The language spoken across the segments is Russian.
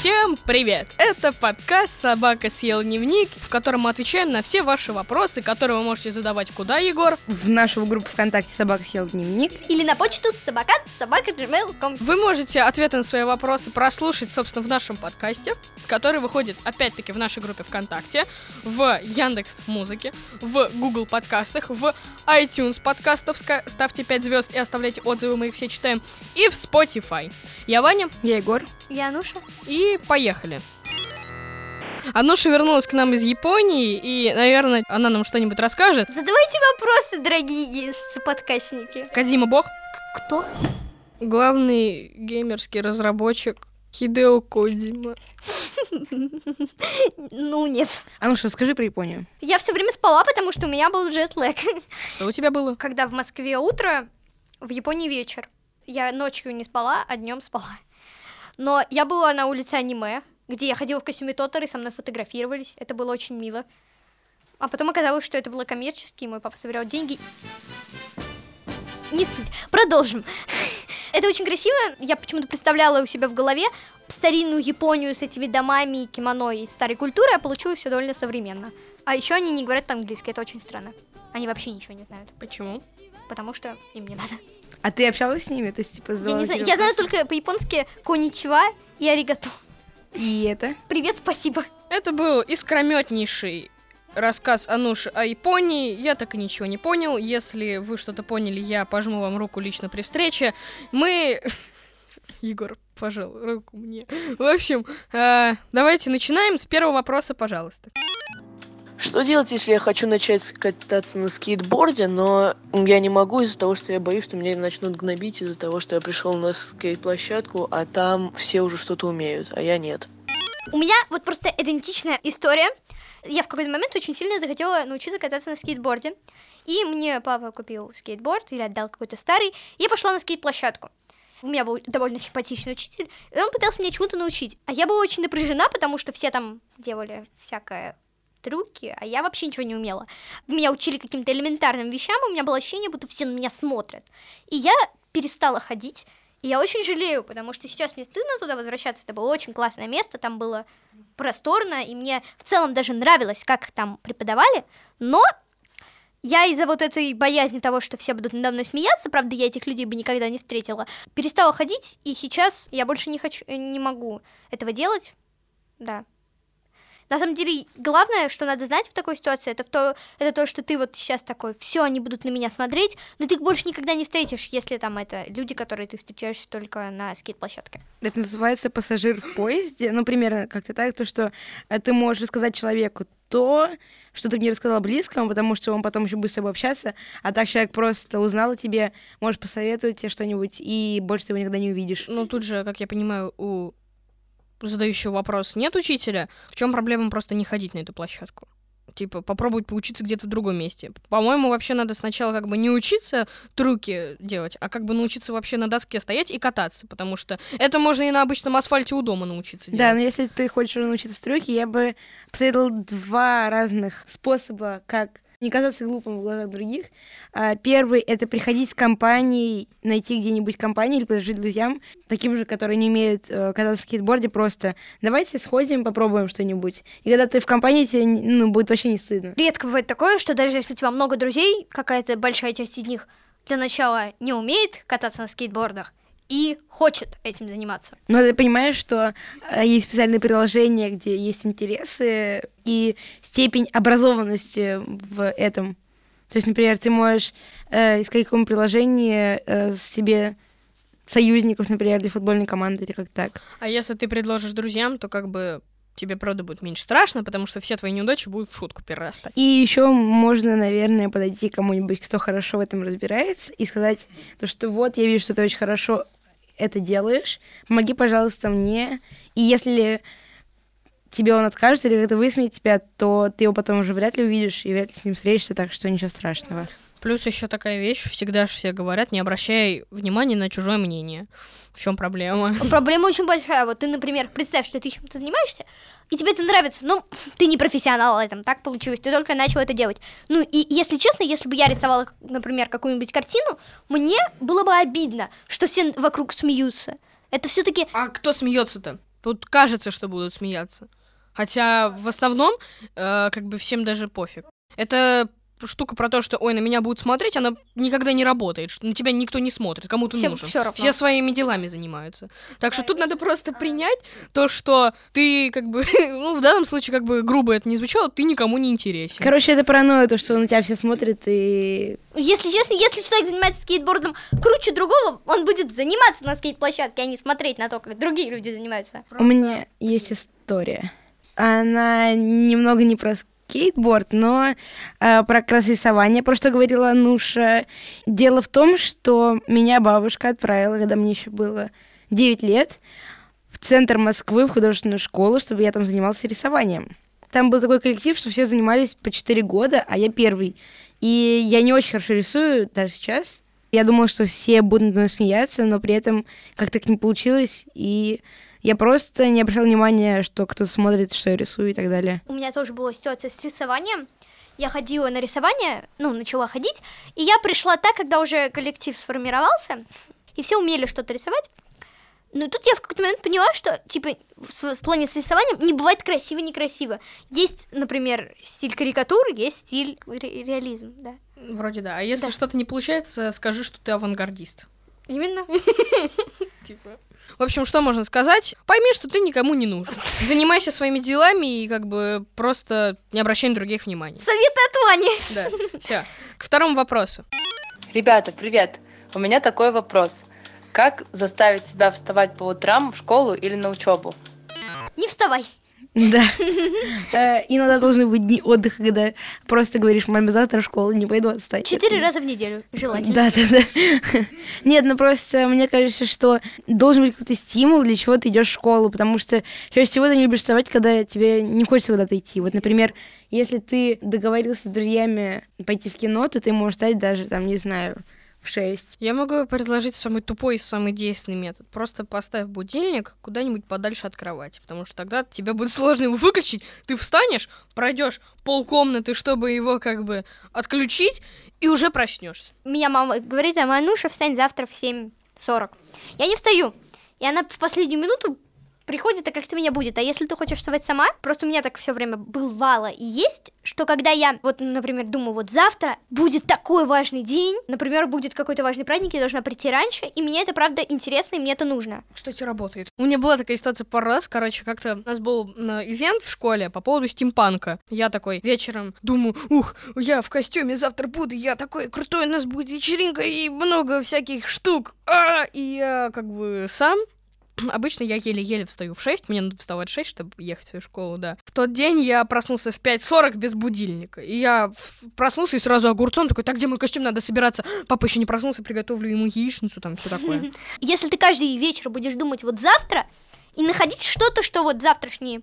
Всем привет! Это подкаст «Собака съел дневник», в котором мы отвечаем на все ваши вопросы, которые вы можете задавать куда, Егор? В нашу группу ВКонтакте «Собака съел дневник». Или на почту собакат собака gmail.com. Вы можете ответы на свои вопросы прослушать, собственно, в нашем подкасте, который выходит, опять-таки, в нашей группе ВКонтакте, в Яндекс Музыке, в Google подкастах, в iTunes подкастов. Ставьте 5 звезд и оставляйте отзывы, мы их все читаем. И в Spotify. Я Ваня, Я Егор. Я Ануша. и поехали. Ануша вернулась к нам из Японии, и, наверное, она нам что-нибудь расскажет. Задавайте вопросы, дорогие подкастники. Кадима Бог, Кто? главный геймерский разработчик Хидео Кодима. Ну, нет. Ануша, расскажи про Японию. Я все время спала, потому что у меня был джетлэг. Что у тебя было? Когда в Москве утро, в Японии вечер. Я ночью не спала, а днем спала. Но я была на улице аниме, где я ходила в костюме Тоторы, со мной фотографировались. Это было очень мило. А потом оказалось, что это было коммерчески, и мой папа собирал деньги. Не суть. Продолжим. Это очень красиво. Я почему-то представляла у себя в голове старинную Японию с этими домами и кимоно и старой культурой, а получилось все довольно современно. А еще они не говорят по-английски, это очень странно. Они вообще ничего не знают, Почему? потому что им не надо. А ты общалась с ними? То есть, типа, Я, не знаю, я знаю только по-японски коничева и аригато. И это? Привет, спасибо. Это был искрометнейший рассказ Ануши о Японии. Я так и ничего не понял. Если вы что-то поняли, я пожму вам руку лично при встрече. Мы... Егор, пожал руку мне. В общем, э, давайте начинаем с первого вопроса, пожалуйста. Что делать, если я хочу начать кататься на скейтборде, но я не могу из-за того, что я боюсь, что меня начнут гнобить из-за того, что я пришел на скейт-площадку, а там все уже что-то умеют, а я нет. У меня вот просто идентичная история. Я в какой-то момент очень сильно захотела научиться кататься на скейтборде. И мне папа купил скейтборд или отдал какой-то старый. И я пошла на скейт-площадку. У меня был довольно симпатичный учитель, и он пытался меня чему-то научить. А я была очень напряжена, потому что все там делали всякое трюки, а я вообще ничего не умела. Меня учили каким-то элементарным вещам, и у меня было ощущение, будто все на меня смотрят. И я перестала ходить, и я очень жалею, потому что сейчас мне стыдно туда возвращаться. Это было очень классное место, там было просторно, и мне в целом даже нравилось, как там преподавали, но я из-за вот этой боязни того, что все будут надо мной смеяться, правда, я этих людей бы никогда не встретила, перестала ходить, и сейчас я больше не хочу, не могу этого делать. Да. На самом деле, главное, что надо знать в такой ситуации, это, в то, это то, что ты вот сейчас такой, все, они будут на меня смотреть, но ты их больше никогда не встретишь, если там это люди, которые ты встречаешь только на скейт-площадке. Это называется пассажир в поезде. Ну, примерно как-то так, то, что э, ты можешь рассказать человеку то, что ты не рассказала близкому, потому что он потом еще будет с тобой общаться, а так человек просто узнал о тебе, может посоветовать тебе что-нибудь, и больше ты его никогда не увидишь. Ну, тут же, как я понимаю, у задающего вопрос нет учителя. В чем проблема просто не ходить на эту площадку? Типа, попробовать поучиться где-то в другом месте. По-моему, вообще надо сначала как бы не учиться трюки делать, а как бы научиться вообще на доске стоять и кататься, потому что это можно и на обычном асфальте у дома научиться Да, делать. но если ты хочешь научиться стройке, я бы посоветовала два разных способа, как не казаться глупым в глазах других. А, Первый — это приходить с компанией, найти где-нибудь компанию или предложить друзьям, таким же, которые не умеют э, кататься в скейтборде, просто давайте сходим, попробуем что-нибудь. И когда ты в компании, тебе ну, будет вообще не стыдно. Редко бывает такое, что даже если у тебя много друзей, какая-то большая часть из них для начала не умеет кататься на скейтбордах и хочет этим заниматься. Но ты понимаешь, что э, есть специальные приложения, где есть интересы и степень образованности в этом. То есть, например, ты можешь э, искать какое-нибудь приложение э, себе союзников, например, для футбольной команды или как так. А если ты предложишь друзьям, то как бы тебе, правда, будет меньше страшно, потому что все твои неудачи будут в шутку перерастать. И еще можно, наверное, подойти к кому-нибудь, кто хорошо в этом разбирается, и сказать, то, что вот, я вижу, что ты очень хорошо это делаешь, помоги, пожалуйста, мне. И если тебе он откажет или как-то высмеет тебя, то ты его потом уже вряд ли увидишь и вряд ли с ним встретишься, так что ничего страшного. Плюс еще такая вещь, всегда же все говорят, не обращай внимания на чужое мнение. В чем проблема? Проблема очень большая. Вот ты, например, представь, что ты чем-то занимаешься, и тебе это нравится, но ты не профессионал в этом, так получилось, ты только начал это делать. Ну и если честно, если бы я рисовала, например, какую-нибудь картину, мне было бы обидно, что все вокруг смеются. Это все-таки А кто смеется-то? Тут кажется, что будут смеяться. Хотя в основном, э, как бы всем даже пофиг. Это штука про то, что, ой, на меня будут смотреть, она никогда не работает, что на тебя никто не смотрит, кому ты Всем нужен. всё равно. Все своими делами занимаются. Так что тут надо просто принять то, что ты, как бы, ну, в данном случае, как бы, грубо это не звучало, ты никому не интересен. Короче, это паранойя, то, что на тебя все смотрят и... Если честно, если человек занимается скейтбордом круче другого, он будет заниматься на скейт-площадке, а не смотреть на то, как другие люди занимаются. У меня есть история. Она немного не про скейтборд, но э, про как раз рисование, про что говорила Ануша. Дело в том, что меня бабушка отправила, когда мне еще было 9 лет, в центр Москвы, в художественную школу, чтобы я там занимался рисованием. Там был такой коллектив, что все занимались по 4 года, а я первый. И я не очень хорошо рисую даже сейчас. Я думала, что все будут мной смеяться, но при этом как-то так не получилось, и я просто не обращала внимания, что кто смотрит, что я рисую и так далее. У меня тоже была ситуация с рисованием. Я ходила на рисование, ну, начала ходить, и я пришла так, когда уже коллектив сформировался, и все умели что-то рисовать. Но тут я в какой-то момент поняла, что, типа, в, в плане с рисованием не бывает красиво-некрасиво. Есть, например, стиль карикатуры, есть стиль ре- реализм, да. Вроде да. А если Да. что-то не получается, скажи, что ты авангардист. Именно. Типа. В общем, что можно сказать? Пойми, что ты никому не нужен. Занимайся своими делами и как бы просто не обращай на других внимания. Советы от Вани. Да, все. К второму вопросу. Ребята, привет! У меня такой вопрос. Как заставить себя вставать по утрам в школу или на учебу? Не вставай. Да. Э, Иногда должны быть дни отдыха, когда просто говоришь, маме, завтра в школу не пойду отстать. Четыре раза в неделю, желательно. Да, да, да. Нет, ну просто мне кажется, что должен быть какой-то стимул, для чего ты идешь в школу, потому что чаще всего ты не любишь вставать, когда тебе не хочется куда-то идти. Вот, например, если ты договорился с друзьями пойти в кино, то ты можешь встать даже, там, не знаю, в 6. Я могу предложить самый тупой и самый действенный метод. Просто поставь будильник куда-нибудь подальше от кровати, потому что тогда тебе будет сложно его выключить. Ты встанешь, пройдешь полкомнаты, чтобы его как бы отключить, и уже проснешься. Меня мама говорит, а Мануша, встань завтра в 7.40. Я не встаю. И она в последнюю минуту приходит, а как ты меня будет. А если ты хочешь вставать сама, просто у меня так все время бывало и есть, что когда я, вот, например, думаю, вот завтра будет такой важный день, например, будет какой-то важный праздник, я должна прийти раньше, и мне это правда интересно, и мне это нужно. Кстати, работает. У меня была такая ситуация пару раз. Короче, как-то у нас был на ивент в школе по поводу стимпанка. Я такой вечером думаю, ух, я в костюме завтра буду, я такой крутой, у нас будет вечеринка и много всяких штук. А, и я как бы сам Обычно я еле-еле встаю в 6, мне надо вставать в 6, чтобы ехать в свою школу, да. В тот день я проснулся в 5.40 без будильника. И я проснулся и сразу огурцом такой, так, где мой костюм, надо собираться. Папа еще не проснулся, приготовлю ему яичницу, там все такое. Если ты каждый вечер будешь думать вот завтра, и находить что-то, что вот завтрашний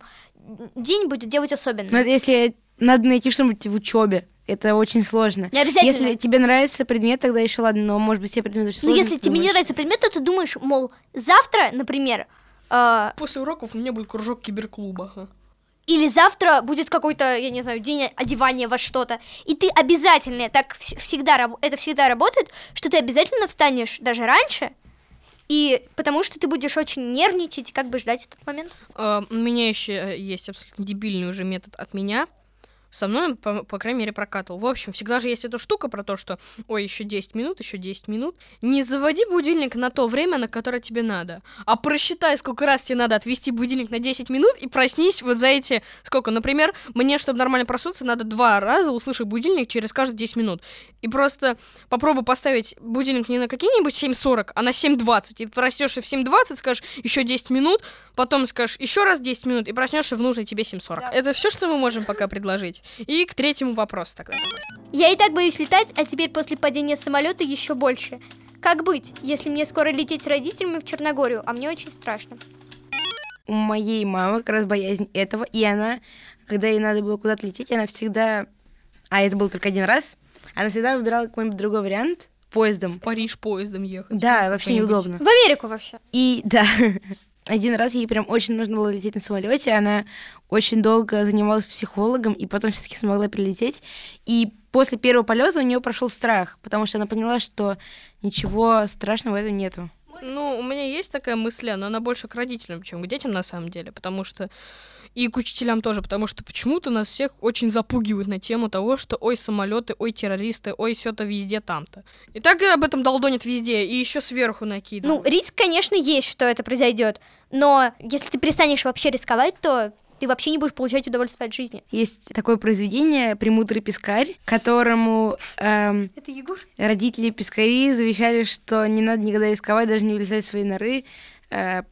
день будет делать особенно. Но это если надо найти что-нибудь в учебе. Это очень сложно. Не обязательно. Если тебе нравится предмет, тогда еще ладно, но может быть все предметы очень Ну, если тебе не нравится предмет, то ты думаешь, мол, завтра, например, э, После уроков у меня будет кружок киберклуба. ага. или завтра будет какой-то, я не знаю, день одевания во что-то, и ты обязательно, так вс- всегда, это всегда работает, что ты обязательно встанешь даже раньше, и потому что ты будешь очень нервничать и как бы ждать этот момент. А, У меня еще есть абсолютно дебильный уже метод от меня. Со мной, по, по крайней мере, прокатывал. В общем, всегда же есть эта штука про то, что, ой, еще 10 минут, еще 10 минут. Не заводи будильник на то время, на которое тебе надо, а просчитай, сколько раз тебе надо отвести будильник на 10 минут и проснись вот за эти, сколько, например, мне, чтобы нормально проснуться, надо два раза услышать будильник через каждые 10 минут. И просто попробуй поставить будильник не на какие-нибудь 7.40, а на 7.20. И ты проснешься в 7.20, скажешь еще 10 минут, потом скажешь еще раз 10 минут и проснешься в нужной тебе 7.40. Это все, что мы можем пока предложить. И к третьему вопросу тогда. Я и так боюсь летать, а теперь после падения самолета еще больше. Как быть, если мне скоро лететь с родителями в Черногорию, а мне очень страшно? у моей мамы как раз боязнь этого, и она, когда ей надо было куда-то лететь, она всегда, а это был только один раз, она всегда выбирала какой-нибудь другой вариант поездом. В Париж поездом ехать. Да, вообще Какой-нибудь. неудобно. В Америку вообще. И да, один раз ей прям очень нужно было лететь на самолете, она очень долго занималась психологом, и потом все-таки смогла прилететь. И после первого полета у нее прошел страх, потому что она поняла, что ничего страшного в этом нету. Ну, у меня есть такая мысль, но она больше к родителям, чем к детям на самом деле, потому что и к учителям тоже, потому что почему-то нас всех очень запугивают на тему того, что ой, самолеты, ой, террористы, ой, все это везде там-то. И так об этом долдонят везде, и еще сверху Ну, накидывают. риск, конечно, есть, что это произойдет. Но если ты перестанешь вообще рисковать, то ты вообще не будешь получать удовольствие от жизни. Есть такое произведение «Премудрый пескарь», которому эм, Это Егор? родители пескари завещали, что не надо никогда рисковать, даже не вылезать в свои норы, э,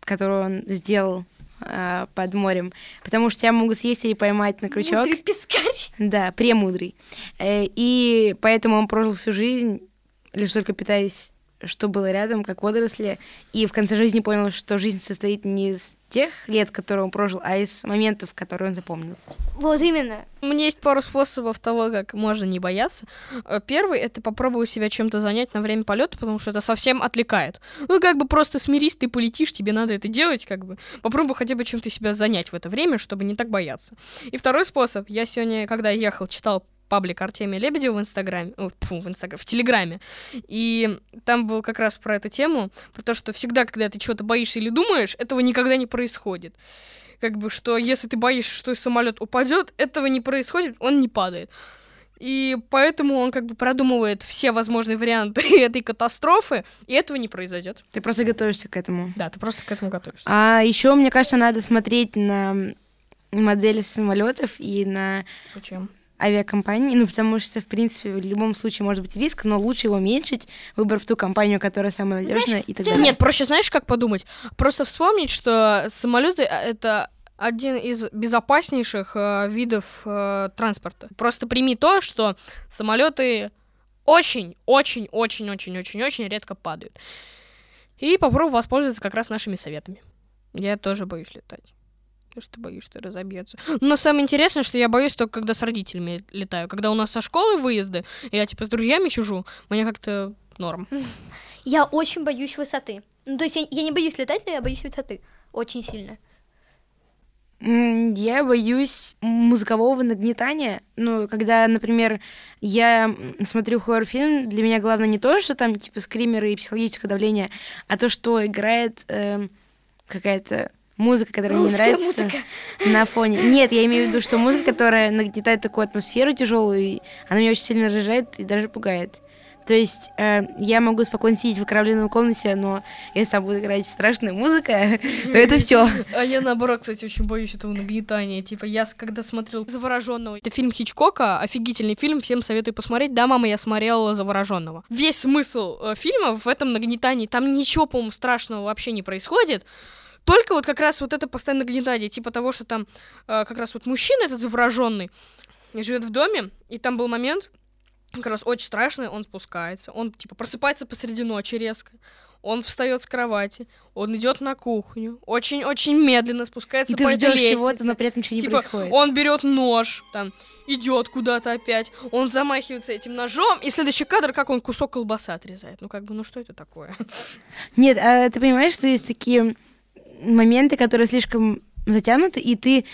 которую он сделал э, под морем, потому что тебя могут съесть или поймать на крючок. Мудрый пескарь. Да, премудрый. Э, и поэтому он прожил всю жизнь, лишь только питаясь, что было рядом, как водоросли, и в конце жизни понял, что жизнь состоит не из тех лет, которые он прожил, а из моментов, которые он запомнил. Вот именно. У меня есть пару способов того, как можно не бояться. Э, Первый — это попробуй себя чем-то занять на время полета, потому что это совсем отвлекает. Ну, как бы просто смирись, ты полетишь, тебе надо это делать, как бы. Попробуй хотя бы чем-то себя занять в это время, чтобы не так бояться. И второй способ. Я сегодня, когда ехал, читал паблик Артемия Лебедева в Инстаграме, о, фу, в Инстаграме, в Телеграме, и там был как раз про эту тему, про то, что всегда, когда ты чего-то боишься или думаешь, этого никогда не происходит. Как бы, что если ты боишься, что самолет упадет, этого не происходит, он не падает. И поэтому он как бы продумывает все возможные варианты этой катастрофы, и этого не произойдет. Ты просто готовишься к этому. Да, ты просто к этому готовишься. А еще, мне кажется, надо смотреть на модели самолетов и на Зачем? Авиакомпании, ну, потому что, в принципе, в любом случае может быть риск, но лучше его уменьшить, выбрав ту компанию, которая самая надежная и так далее. Нет, проще знаешь, как подумать? Просто вспомнить, что самолеты это один из безопаснейших э, видов э, транспорта. Просто прими то, что самолеты очень, очень, очень, очень, очень, очень редко падают. И попробуй воспользоваться как раз нашими советами. Я тоже боюсь летать. Потому что боюсь, что разобьется. Но самое интересное, что я боюсь только когда с родителями летаю. Когда у нас со школы выезды, и я типа с друзьями чужу, мне как-то норм. Я очень боюсь высоты. Ну, то есть я, я не боюсь летать, но я боюсь высоты. Очень сильно. Я боюсь мозгового нагнетания. Ну, когда, например, я смотрю хоррор-фильм, для меня главное не то, что там, типа, скримеры и психологическое давление, а то, что играет эм, какая-то музыка, которая мне Русская нравится музыка. на фоне. Нет, я имею в виду, что музыка, которая нагнетает такую атмосферу тяжелую, и она меня очень сильно раздражает и даже пугает. То есть э, я могу спокойно сидеть в окровавленной комнате, но если там будет играть страшная музыка, то это все. А я наоборот, кстати, очень боюсь этого нагнетания. Типа, я когда смотрел «Завороженного», это фильм Хичкока, офигительный фильм, всем советую посмотреть. Да, мама, я смотрела «Завороженного». Весь смысл э, фильма в этом нагнетании, там ничего, по-моему, страшного вообще не происходит. Только вот как раз вот это постоянное нагнетание, типа того, что там э, как раз вот мужчина этот завороженный живет в доме, и там был момент, как раз очень страшный, он спускается, он типа просыпается посреди ночи резко, он встает с кровати, он идет на кухню, очень-очень медленно спускается И ты по этой ждешь чего-то, лестнице. но при этом ничего не Типа, происходит. он берет нож, там, идет куда-то опять, он замахивается этим ножом, и следующий кадр, как он кусок колбасы отрезает. Ну, как бы, ну что это такое? Нет, а ты понимаешь, что есть такие моменты, которые слишком затянуты, и ты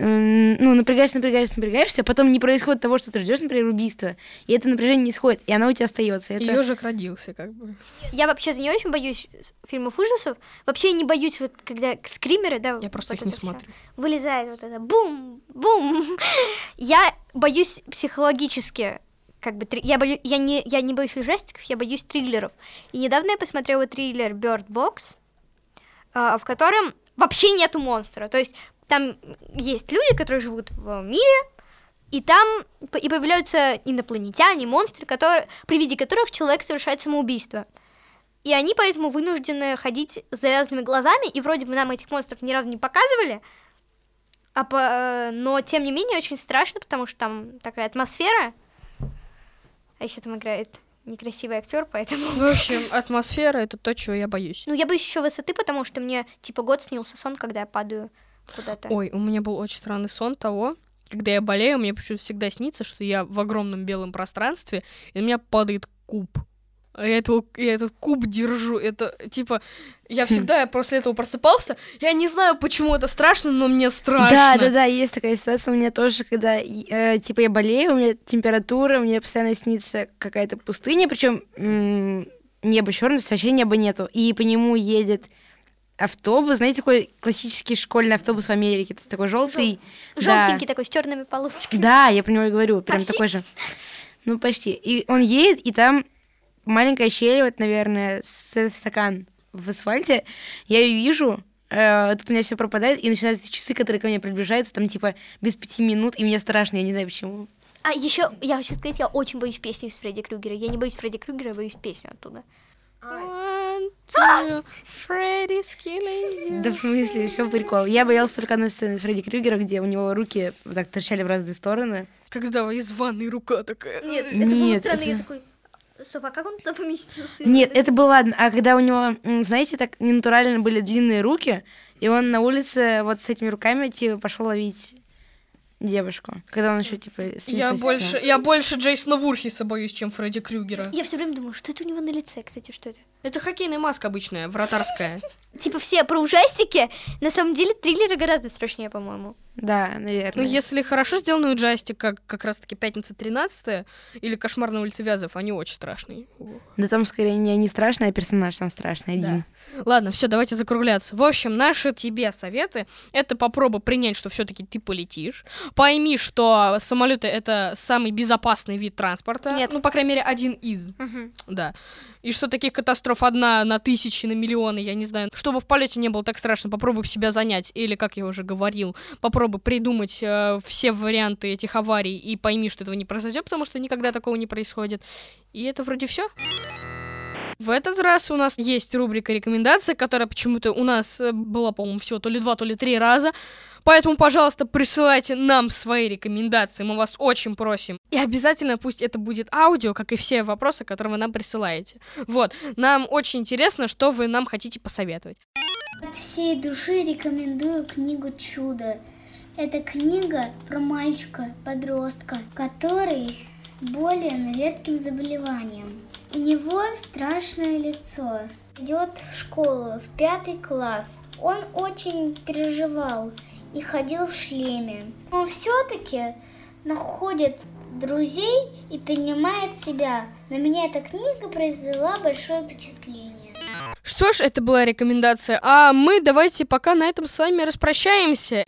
ну, напрягаешься, напрягаешься, напрягаешься, а потом не происходит того, что ты ждешь, например, убийства. И это напряжение не сходит, и оно у тебя остается. Это... И ежик родился, как бы. Я вообще-то не очень боюсь фильмов ужасов. Вообще не боюсь, вот когда скримеры, да, Я просто вот их не смотрю. Вылезает вот это бум, бум. Я боюсь психологически как бы три- я, бою- я, не, я не боюсь ужастиков, я боюсь триллеров. И недавно я посмотрела триллер Bird Box, в котором вообще нету монстра. То есть там есть люди, которые живут в мире, и там и появляются инопланетяне, монстры, которые, при виде которых человек совершает самоубийство. И они поэтому вынуждены ходить с завязанными глазами, и вроде бы нам этих монстров ни разу не показывали, а по- но тем не менее очень страшно, потому что там такая атмосфера. А еще там играет некрасивый актер, поэтому. В общем, атмосфера — это то, чего я боюсь. Ну, я боюсь еще высоты, потому что мне типа год снился сон, когда я падаю куда-то. Ой, у меня был очень странный сон того, когда я болею, мне почему-то всегда снится, что я в огромном белом пространстве, и на меня падает куб. А Я, этого, я этот куб держу. Это типа. Я всегда после этого просыпался. Я не знаю, почему это страшно, но мне страшно. Да, да, да, есть такая ситуация у меня тоже, когда э, типа я болею, у меня температура, мне постоянно снится какая-то пустыня, причем небо черное, вообще неба нету. И по нему едет автобус, знаете, такой классический школьный автобус в Америке, то есть такой желтый. Желтенький такой, с черными полосочками. Да, я про него и говорю, прям Такси? такой же. Ну, почти. И он едет, и там маленькая щель, вот, наверное, с стакан в асфальте. Я ее вижу, э, тут у меня все пропадает, и начинаются часы, которые ко мне приближаются, там, типа, без пяти минут, и мне страшно, я не знаю почему. А еще, я хочу сказать, я очень боюсь песню из Фредди Крюгера. Я не боюсь Фредди Крюгера, я боюсь песню оттуда. One, two, Freddy's killing you. Да в смысле, еще прикол. Я боялась только на сцене Фредди Крюгера, где у него руки вот так торчали в разные стороны. Когда из ванной рука такая. Нет, это Нет, было странно, я это- такой... Стоп, а как он туда поместился? Нет, это было ладно. А когда у него, знаете, так ненатурально были длинные руки, и он на улице вот с этими руками типа пошел ловить девушку. Когда он еще типа Я больше, сидел. я больше Джейсона Вурхиса боюсь, чем Фредди Крюгера. Я все время думаю, что это у него на лице, кстати, что это? Это хоккейная маска обычная, вратарская. Типа все про ужастики, на самом деле триллеры гораздо страшнее, по-моему. Да, Ну, наверное. если хорошо сделанный ужастик, как как раз-таки «Пятница 13 или «Кошмар на улице Вязов», они очень страшные. Да там скорее не, не страшный, а персонаж там страшный один. Ладно, все, давайте закругляться. В общем, наши тебе советы — это попробуй принять, что все-таки ты полетишь. Пойми, что самолеты — это самый безопасный вид транспорта. Нет. Ну, по крайней мере, один из. Да. И что таких катастроф одна на тысячи, на миллионы, я не знаю. Чтобы в полете не было так страшно, попробуй себя занять. Или, как я уже говорил, попробуй придумать э, все варианты этих аварий и пойми, что этого не произойдет, потому что никогда такого не происходит. И это вроде все. В этот раз у нас есть рубрика рекомендации, которая почему-то у нас э, была, по-моему, всего то ли два, то ли три раза. Поэтому, пожалуйста, присылайте нам свои рекомендации, мы вас очень просим. И обязательно пусть это будет аудио, как и все вопросы, которые вы нам присылаете. Вот, нам очень интересно, что вы нам хотите посоветовать. От всей души рекомендую книгу «Чудо». Это книга про мальчика-подростка, который болен редким заболеванием. У него страшное лицо. Идет в школу, в пятый класс. Он очень переживал и ходил в шлеме. Но все-таки находит друзей и принимает себя. На меня эта книга произвела большое впечатление. Что ж, это была рекомендация. А мы давайте пока на этом с вами распрощаемся.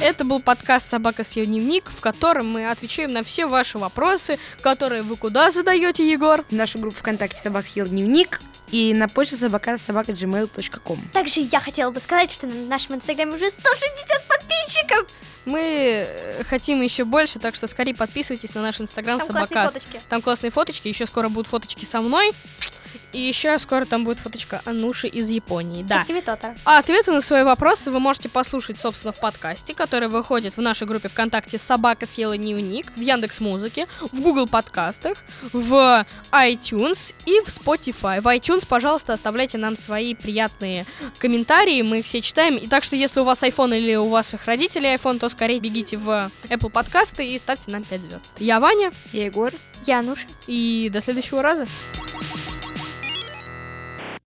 Это был подкаст «Собака съел дневник», в котором мы отвечаем на все ваши вопросы, которые вы куда задаете, Егор? В нашу группу ВКонтакте «Собак съел дневник» и на почту собака собака gmail.com. Также я хотела бы сказать, что на нашем инстаграме уже 160 подписчиков. Мы э, хотим еще больше, так что скорее подписывайтесь на наш инстаграм Там классные «Собакас». фоточки. Там классные фоточки, еще скоро будут фоточки со мной. И еще скоро там будет фоточка Ануши из Японии. Да. А ответы на свои вопросы вы можете послушать, собственно, в подкасте, который выходит в нашей группе ВКонтакте «Собака съела дневник», в Яндекс Музыке, в Google подкастах, в iTunes и в Spotify. В iTunes, пожалуйста, оставляйте нам свои приятные комментарии, мы их все читаем. И так что, если у вас iPhone или у ваших родителей iPhone, то скорее бегите в Apple подкасты и ставьте нам 5 звезд. Я Ваня, Я Егор. Януш. и до следующего раза.